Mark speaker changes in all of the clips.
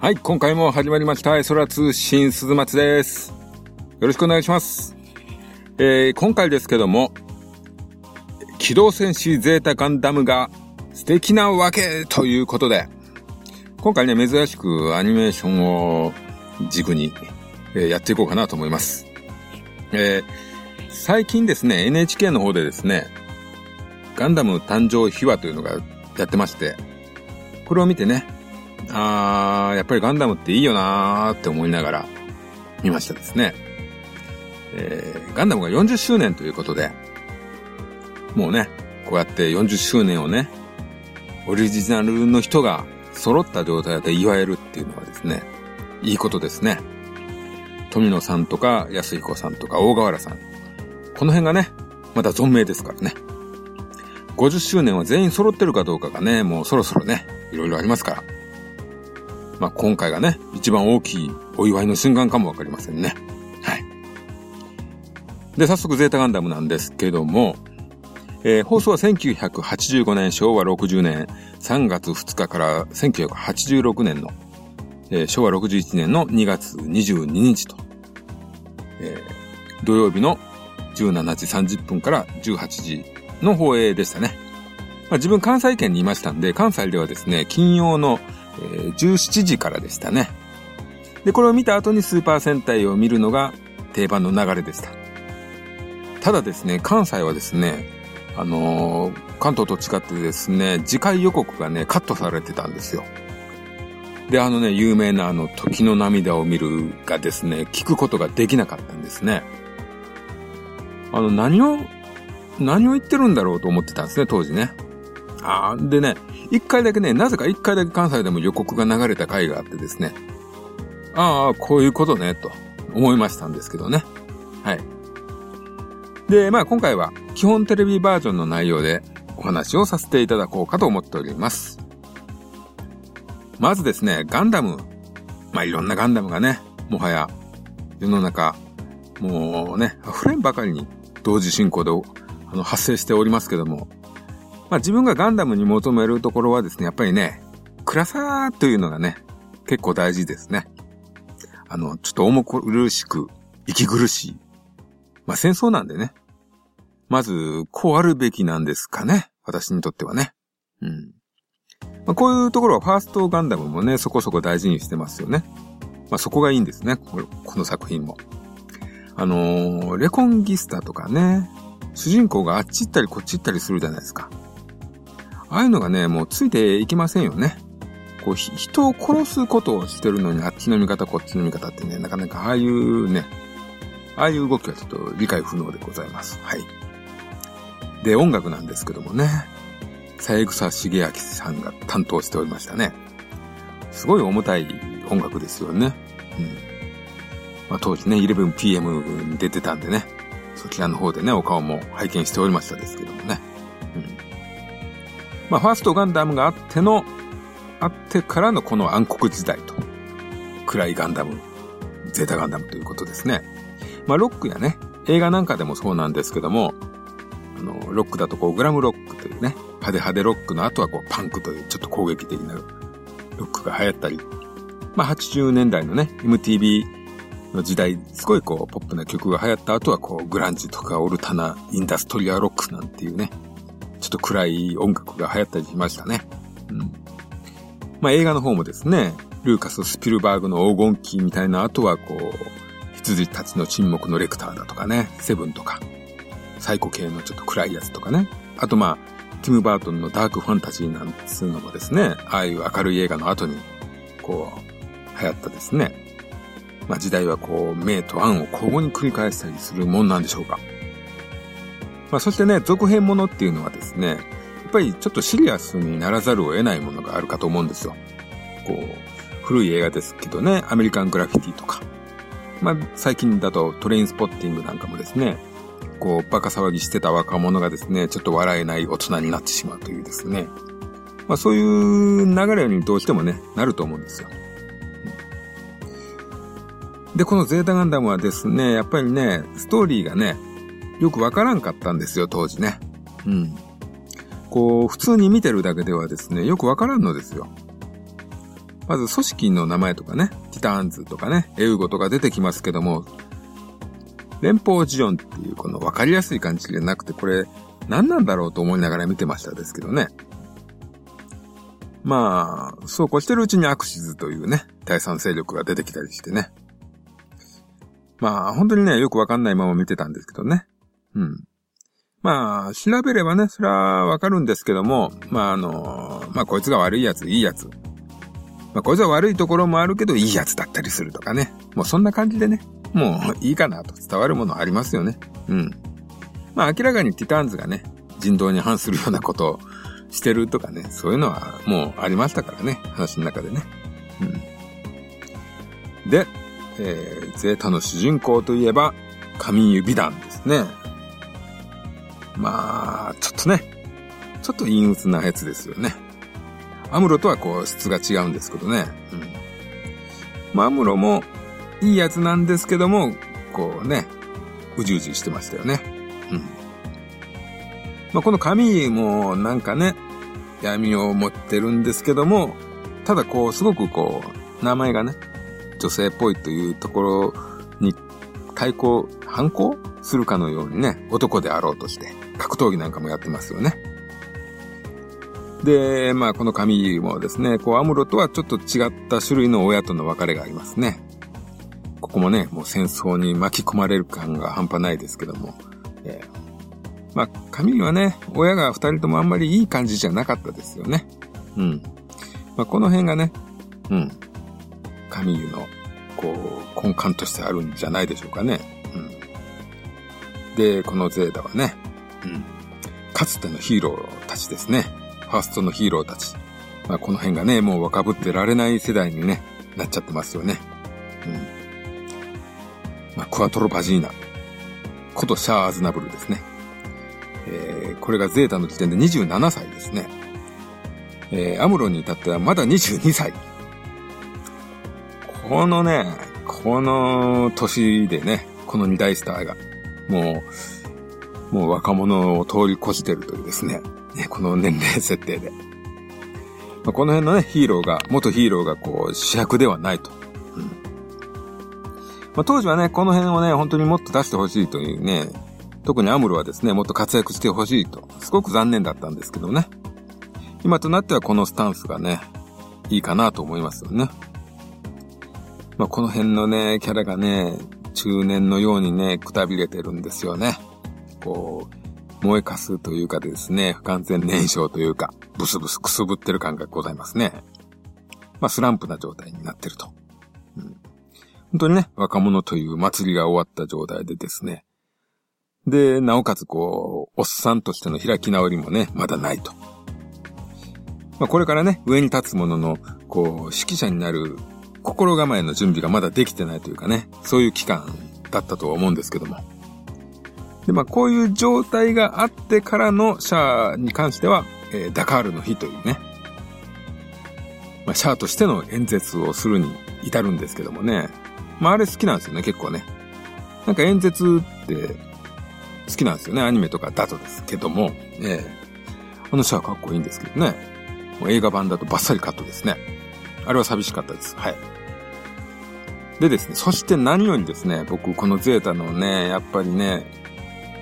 Speaker 1: はい、今回も始まりました、空通信鈴松です。よろしくお願いします。えー、今回ですけども、機動戦士ゼータガンダムが素敵なわけということで、今回ね、珍しくアニメーションを軸に、えーやっていこうかなと思います。えー、最近ですね、NHK の方でですね、ガンダム誕生秘話というのがやってまして、これを見てね、あー、やっぱりガンダムっていいよなーって思いながら見ましたですね。えー、ガンダムが40周年ということで、もうね、こうやって40周年をね、オリジナルの人が揃った状態で祝えるっていうのはですね、いいことですね。富野さんとか安彦さんとか大河原さん。この辺がね、まだ存命ですからね。50周年は全員揃ってるかどうかがね、もうそろそろね、いろいろありますから。まあ、今回がね、一番大きいお祝いの瞬間かもわかりませんね。はい。で、早速ゼータガンダムなんですけども、えー放送は1985年昭和60年3月2日から1986年の、えー昭和61年の2月22日と、えー土曜日の17時30分から18時の放映でしたね。まあ、自分関西圏にいましたんで、関西ではですね、金曜の、えー17時からでしたね。で、これを見た後にスーパー戦隊を見るのが定番の流れでした。ただですね、関西はですね、あのー関東と違ってですね、次回予告がね、カットされてたんですよ。で、あのね、有名なあの、時の涙を見るがですね、聞くことができなかったんですね。あの、何を、何を言ってるんだろうと思ってたんですね、当時ね。あーでね、一回だけね、なぜか一回だけ関西でも予告が流れた回があってですね。ああ、こういうことね、と思いましたんですけどね。はい。で、まあ今回は基本テレビバージョンの内容でお話をさせていただこうかと思っております。まずですね、ガンダム。まあいろんなガンダムがね、もはや世の中、もうね、溢れんばかりに同時進行であの発生しておりますけども、まあ自分がガンダムに求めるところはですね、やっぱりね、暗さというのがね、結構大事ですね。あの、ちょっと重苦しく、息苦しい。まあ戦争なんでね。まず、こうあるべきなんですかね。私にとってはね。うん。まあ、こういうところはファーストガンダムもね、そこそこ大事にしてますよね。まあそこがいいんですね。この作品も。あのーレコンギスタとかね、主人公があっち行ったりこっち行ったりするじゃないですか。ああいうのがね、もうついていきませんよね。こう、人を殺すことをしてるのに、あっちの味方、こっちの味方ってね、なかなかああいうね、ああいう動きはちょっと理解不能でございます。はい。で、音楽なんですけどもね、三枝茂明さんが担当しておりましたね。すごい重たい音楽ですよね。うん。まあ、当時ね、11pm に出てたんでね、そちらの方でね、お顔も拝見しておりましたですけどもね。うん。まあ、ファーストガンダムがあっての、あってからのこの暗黒時代と、暗いガンダム、ゼータガンダムということですね。まあ、ロックやね、映画なんかでもそうなんですけども、あの、ロックだとこう、グラムロックというね、派手派手ロックの後はこう、パンクというちょっと攻撃的なロックが流行ったり、まあ、80年代のね、MTV の時代、すごいこう、ポップな曲が流行った後はこう、グランジとかオルタナ、インダストリアロックなんていうね、ちょっと暗い音楽が流行ったりしましたね。うん。まあ、映画の方もですね、ルーカス・スピルバーグの黄金期みたいな後はこう、羊たちの沈黙のレクターだとかね、セブンとか、サイコ系のちょっと暗いやつとかね。あとまあ、ティム・バートンのダークファンタジーなんつうのもですね、ああいう明るい映画の後に、こう、流行ったですね。まあ時代はこう、明と暗を交互に繰り返したりするもんなんでしょうか。まあそしてね、続編ものっていうのはですね、やっぱりちょっとシリアスにならざるを得ないものがあるかと思うんですよ。こう、古い映画ですけどね、アメリカングラフィティとか。まあ最近だとトレインスポッティングなんかもですね、こう、バカ騒ぎしてた若者がですね、ちょっと笑えない大人になってしまうというですね。まあそういう流れにどうしてもね、なると思うんですよ。で、このゼータガンダムはですね、やっぱりね、ストーリーがね、よくわからんかったんですよ、当時ね。うん。こう、普通に見てるだけではですね、よくわからんのですよ。まず組織の名前とかね、ティターンズとかね、エウゴとか出てきますけども、連邦ジオンっていうこの分かりやすい感じじゃなくて、これ何なんだろうと思いながら見てましたですけどね。まあ、そうこうしてるうちにアクシズというね、第三勢力が出てきたりしてね。まあ、本当にね、よくわかんないまま見てたんですけどね。うん。まあ、調べればね、それはわかるんですけども、まああの、まあこいつが悪いやつ、いいやつ。まあこいつは悪いところもあるけど、いいやつだったりするとかね。もうそんな感じでね、もういいかなと伝わるものありますよね。うん。まあ明らかにティターンズがね、人道に反するようなことをしてるとかね、そういうのはもうありましたからね、話の中でね。うん。で、えー、ゼータの主人公といえば、神指団ですね。まあ、ちょっとね、ちょっと陰鬱なやつですよね。アムロとはこう質が違うんですけどね。うん。まあ、アムロもいいやつなんですけども、こうね、うじうじしてましたよね。うん。まあ、この神もなんかね、闇を持ってるんですけども、ただこう、すごくこう、名前がね、女性っぽいというところに対抗、反抗するかのようにね、男であろうとして、格闘技なんかもやってますよね。で、まあこの神もですね、こうアムロとはちょっと違った種類の親との別れがありますね。ここもね、もう戦争に巻き込まれる感が半端ないですけども、えー、まあ神はね、親が二人ともあんまりいい感じじゃなかったですよね。うん。まあこの辺がね、うん。神湯の、こう、根幹としてあるんじゃないでしょうかね。うん。で、このゼータはね、うん。かつてのヒーローたちですね。ファーストのヒーローたち。まあ、この辺がね、もう若ぶってられない世代にね、なっちゃってますよね。うん。まあ、クワトロバジーナ。ことシャア・アズナブルですね。えー、これがゼータの時点で27歳ですね。えー、アムロに至ってはまだ22歳。このね、この年でね、この二大スターが、もう、もう若者を通り越してるというですね、この年齢設定で。まあ、この辺のね、ヒーローが、元ヒーローがこう、主役ではないと。うんまあ、当時はね、この辺をね、本当にもっと出してほしいというね、特にアムロはですね、もっと活躍してほしいと、すごく残念だったんですけどね。今となってはこのスタンスがね、いいかなと思いますよね。まあ、この辺のね、キャラがね、中年のようにね、くたびれてるんですよね。こう、燃えかすというかですね、不完全燃焼というか、ブスブスくすぶってる感がございますね。まあ、スランプな状態になってると。うん、本当にね、若者という祭りが終わった状態でですね。で、なおかつこう、おっさんとしての開き直りもね、まだないと。まあ、これからね、上に立つ者の、こう、指揮者になる心構えの準備がまだできてないというかね、そういう期間だったとは思うんですけども。で、まあ、こういう状態があってからのシャアに関しては、えー、ダカールの日というね、まあ、シャアとしての演説をするに至るんですけどもね。まあ、あれ好きなんですよね、結構ね。なんか演説って好きなんですよね、アニメとかだとですけども、ええー、あのシャアかっこいいんですけどね。もう映画版だとバッサリカットですね。あれは寂しかったです。はい。でですね、そして何よりですね、僕このゼータのね、やっぱりね、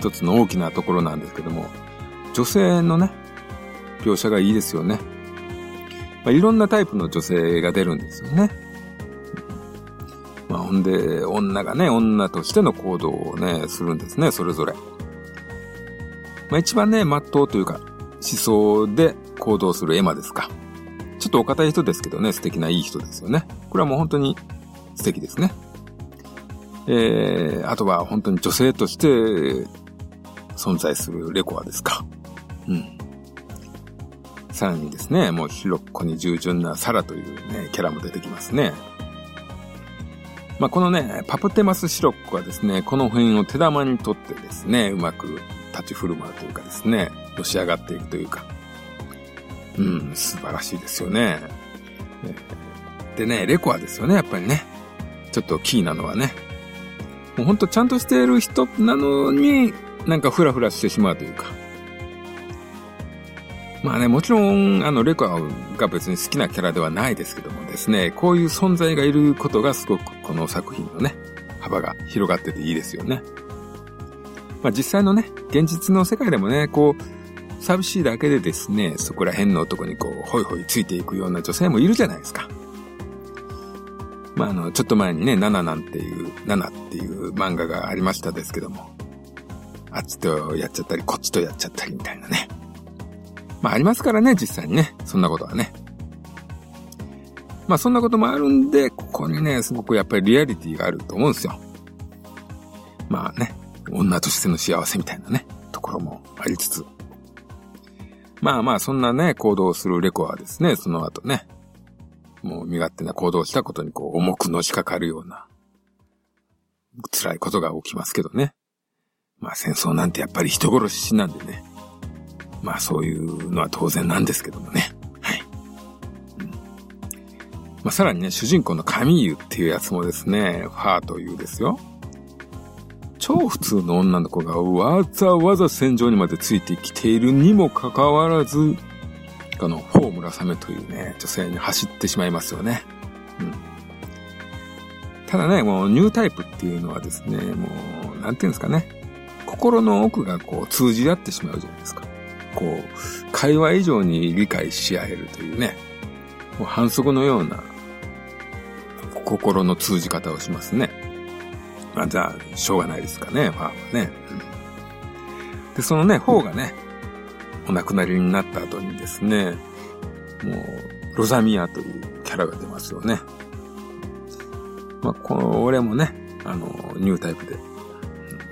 Speaker 1: 一つの大きなところなんですけども、女性のね、描写がいいですよね。まあ、いろんなタイプの女性が出るんですよね。まあ、ほんで、女がね、女としての行動をね、するんですね、それぞれ。まあ、一番ね、真っ当というか、思想で行動するエマですか。ちょっとお堅い人ですけどね、素敵ないい人ですよね。これはもう本当に素敵ですね。えー、あとは本当に女性として存在するレコアですか？うん。さらにですね、もうヒロッコに従順なサラというね、キャラも出てきますね。まあ、このね、パプテマスシロッコはですね、この辺を手玉にとってですね、うまく立ち振る舞うというかですね、のし上がっていくというか、うん、素晴らしいですよね。でね、レコアですよね、やっぱりね。ちょっとキーなのはね。もうほんとちゃんとしている人なのに、なんかフラフラしてしまうというか。まあね、もちろん、あの、レコアが別に好きなキャラではないですけどもですね、こういう存在がいることがすごくこの作品のね、幅が広がってていいですよね。まあ実際のね、現実の世界でもね、こう、寂しいだけでですね、そこら辺の男にこう、ホイホイついていくような女性もいるじゃないですか。まああの、ちょっと前にね、ナナなんていう、ナナっていう漫画がありましたですけども、あっちとやっちゃったり、こっちとやっちゃったりみたいなね。まあありますからね、実際にね。そんなことはね。まあそんなこともあるんで、ここにね、すごくやっぱりリアリティがあると思うんですよ。まあね、女としての幸せみたいなね、ところもありつつ。まあまあそんなね、行動するレコはですね、その後ね、もう身勝手な行動をしたことにこう重くのしかかるような、辛いことが起きますけどね。まあ戦争なんてやっぱり人殺しなんでね。まあそういうのは当然なんですけどもね。はい。うん、まあさらにね、主人公のカミーユっていうやつもですね、ファーというですよ。超普通の女の子がわざわざ戦場にまでついてきているにもかかわらず、あの、ホームラサメというね、女性に走ってしまいますよね。うん。ただね、もうニュータイプっていうのはですね、もう、なんていうんですかね。心の奥がこう通じ合ってしまうじゃないですか。こう、会話以上に理解し合えるというね、もう反則のような心の通じ方をしますね。まあ、じゃあ、しょうがないですかね、ファンはね。うん、で、そのね、方がね、お亡くなりになった後にですね、もう、ロザミアというキャラが出ますよね。まあ、これもね、あの、ニュータイプで、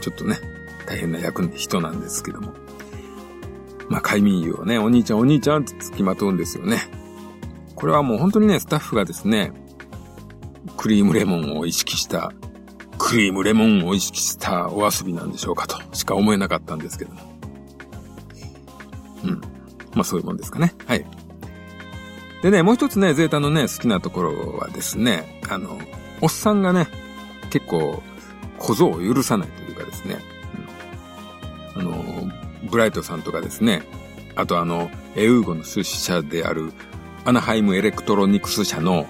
Speaker 1: ちょっとね、大変な役人なんですけども。まあ、海民をね、お兄ちゃんお兄ちゃんって付きまとうんですよね。これはもう本当にね、スタッフがですね、クリームレモンを意識した、クリームレモンを意識したお遊びなんでしょうかとしか思えなかったんですけども。うん。まあそういうもんですかね。はい。でね、もう一つね、ゼータのね、好きなところはですね、あの、おっさんがね、結構、小僧を許さないというかですね、あの、ブライトさんとかですね、あとあの、エウーゴの出資者である、アナハイムエレクトロニクス社の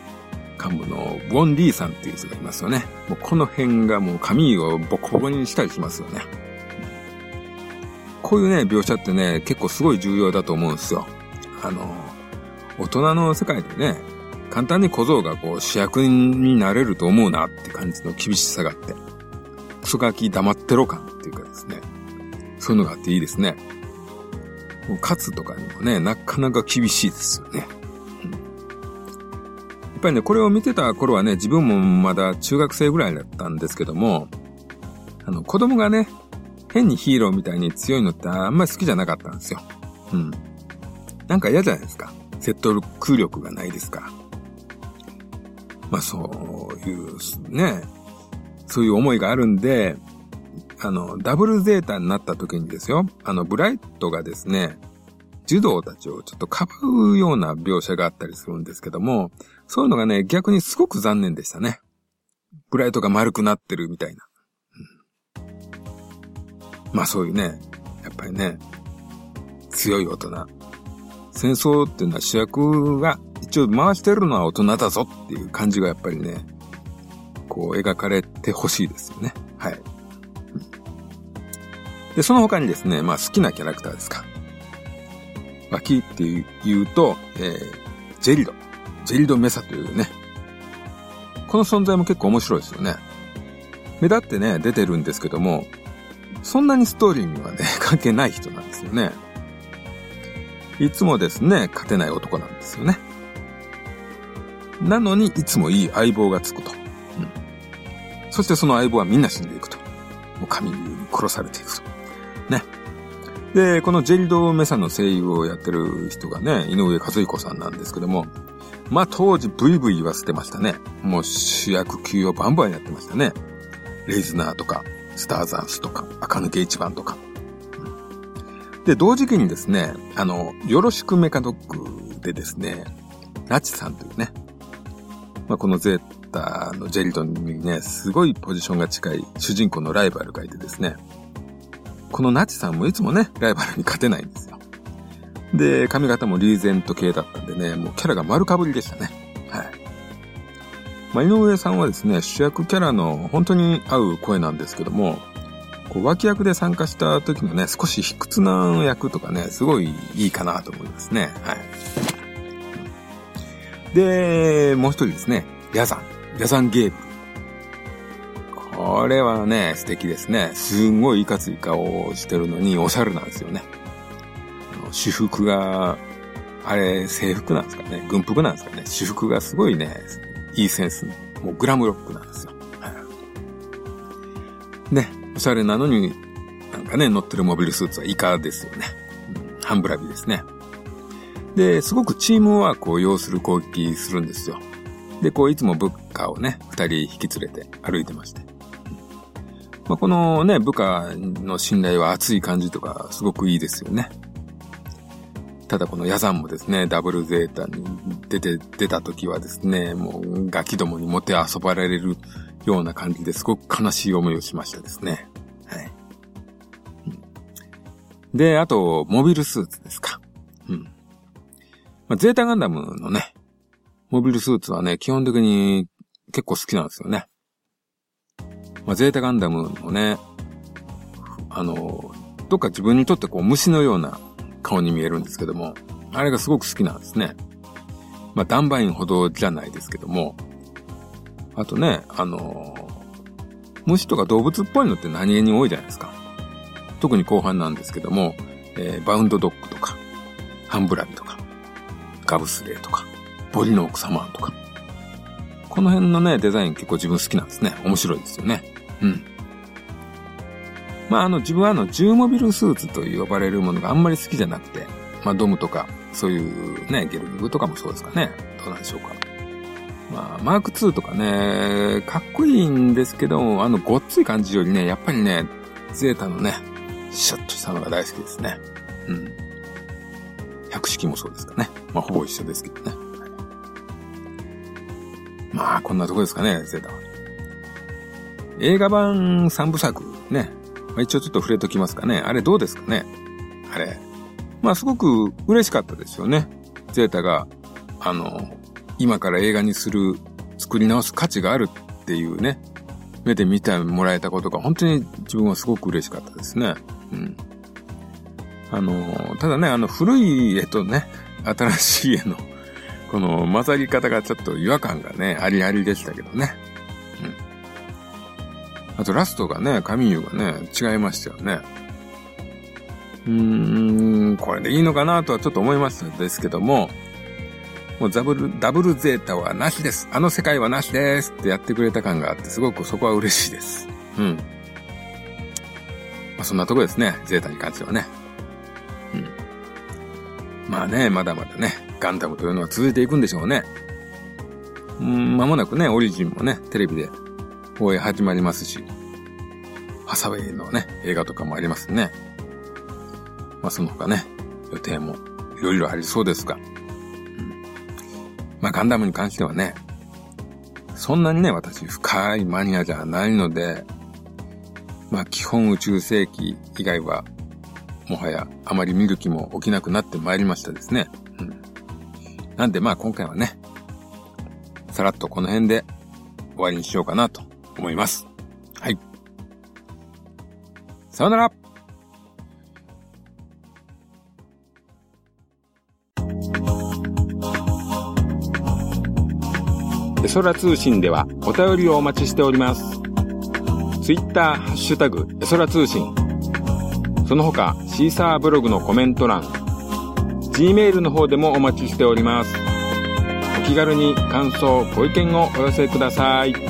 Speaker 1: 幹部のウォン・リーさんっていう人がいますよね。もうこの辺がもうカミーユをボコボコにしたりしますよね。こういうね、描写ってね、結構すごい重要だと思うんですよ。あの、大人の世界でね、簡単に小僧がこう主役になれると思うなって感じの厳しさがあって、クソガキ黙ってろ感っていうかですね、そういうのがあっていいですね。もう勝つとかにもね、なかなか厳しいですよね。うん、やっぱりね、これを見てた頃はね、自分もまだ中学生ぐらいだったんですけども、あの、子供がね、変にヒーローみたいに強いのってあんまり好きじゃなかったんですよ。うん。なんか嫌じゃないですか。説得力がないですから。まあそういうね、そういう思いがあるんで、あの、ダブルゼータになった時にですよ、あの、ブライトがですね、児童たちをちょっとかばうような描写があったりするんですけども、そういうのがね、逆にすごく残念でしたね。ブライトが丸くなってるみたいな。うん、まあそういうね、やっぱりね、強い大人。戦争っていうのは主役が一応回してるのは大人だぞっていう感じがやっぱりね、こう描かれてほしいですよね。はい。で、その他にですね、まあ好きなキャラクターですか。脇っていうと、えー、ジェリド。ジェリド・メサというね。この存在も結構面白いですよね。目立ってね、出てるんですけども、そんなにストーリーにはね、関係ない人なんですよね。いつもですね、勝てない男なんですよね。なのに、いつもいい相棒がつくと。うん。そしてその相棒はみんな死んでいくと。もう神に殺されていくと。で、このジェリド・メサの声優をやってる人がね、井上和彦さんなんですけども、まあ当時ブイブイ言わせてましたね。もう主役級をバンバンやってましたね。レイズナーとか、スターザースとか、垢抜け一番とか。で、同時期にですね、あの、よろしくメカドッグでですね、ナチさんというね、まあ、このゼータのジェリドにね、すごいポジションが近い主人公のライバルがいてですね、このナチさんもいつもね、ライバルに勝てないんですよ。で、髪型もリーゼント系だったんでね、もうキャラが丸かぶりでしたね。はい。まあ、井上さんはですね、主役キャラの本当に合う声なんですけども、こう脇役で参加した時のね、少し卑屈な役とかね、すごいいいかなと思いますね。はい。で、もう一人ですね、ヤザン。ヤザンゲーブル。これはね、素敵ですね。すんごいいかつい顔をしてるのにおしゃれなんですよね。私服が、あれ、制服なんですかね軍服なんですかね私服がすごいね、いいセンス。もうグラムロックなんですよ。ね、おしゃれなのに、なんかね、乗ってるモビルスーツはイカですよね。ハンブラビですね。で、すごくチームワークを要する攻撃するんですよ。で、こう、いつも部下をね、二人引き連れて歩いてまして。まあ、このね、部下の信頼は熱い感じとか、すごくいいですよね。ただこのヤザンもですね、ダブルゼータに出て、出た時はですね、もうガキどもにもて遊ばれるような感じですごく悲しい思いをしましたですね。はい。で、あと、モビルスーツですか。うん。まあ、ゼータガンダムのね、モビルスーツはね、基本的に結構好きなんですよね。まあ、ゼータガンダムのね、あの、どっか自分にとってこう虫のような顔に見えるんですけども、あれがすごく好きなんですね。まあ、ダンバインほどじゃないですけども、あとね、あの、虫とか動物っぽいのって何気に多いじゃないですか。特に後半なんですけども、えー、バウンドドッグとか、ハンブラビとか、ガブスレーとか、ボリの奥様とか。この辺のね、デザイン結構自分好きなんですね。面白いですよね。うん。まあ、あの、自分はあの、重モビルスーツと呼ばれるものがあんまり好きじゃなくて、まあ、ドムとか、そういうね、ゲルグとかもそうですかね。どうなんでしょうか。まあ、マーク2とかね、かっこいいんですけど、あの、ごっつい感じよりね、やっぱりね、ゼータのね、シャッとしたのが大好きですね。うん。百式もそうですかね。まあ、ほぼ一緒ですけどね。まあ、こんなとこですかね、ゼータは。映画版三部作、ね。まあ、一応ちょっと触れときますかね。あれどうですかねあれ。まあすごく嬉しかったですよね。ゼータが、あの、今から映画にする、作り直す価値があるっていうね、目で見てもらえたことが本当に自分はすごく嬉しかったですね。うん。あの、ただね、あの古い絵とね、新しい絵の、この混ざり方がちょっと違和感がね、ありありでしたけどね。あとラストがね、カミユがね、違いましたよね。うーん、これでいいのかなとはちょっと思いましたですけども、もうダブル、ダブルゼータはなしです。あの世界はなしですってやってくれた感があって、すごくそこは嬉しいです。うん。まあ、そんなとこですね。ゼータに関してはね。うん。まあね、まだまだね、ガンダムというのは続いていくんでしょうね。うん、間もなくね、オリジンもね、テレビで放映始まりますし、ハサウェイのね、映画とかもありますね。まあその他ね、予定もいろいろありそうですが、うん、まあガンダムに関してはね、そんなにね、私深いマニアじゃないので、まあ基本宇宙世紀以外は、もはやあまり見る気も起きなくなってまいりましたですね。うん。なんでまあ今回はね、さらっとこの辺で終わりにしようかなと思います。はい。さよならエソラ通信ではお便りをお待ちしております。ツイッター、ハッシュタグ、エソラ通信。その他、シーサーブログのコメント欄、Gmail の方でもお待ちしております。お気軽に感想、ご意見をお寄せください。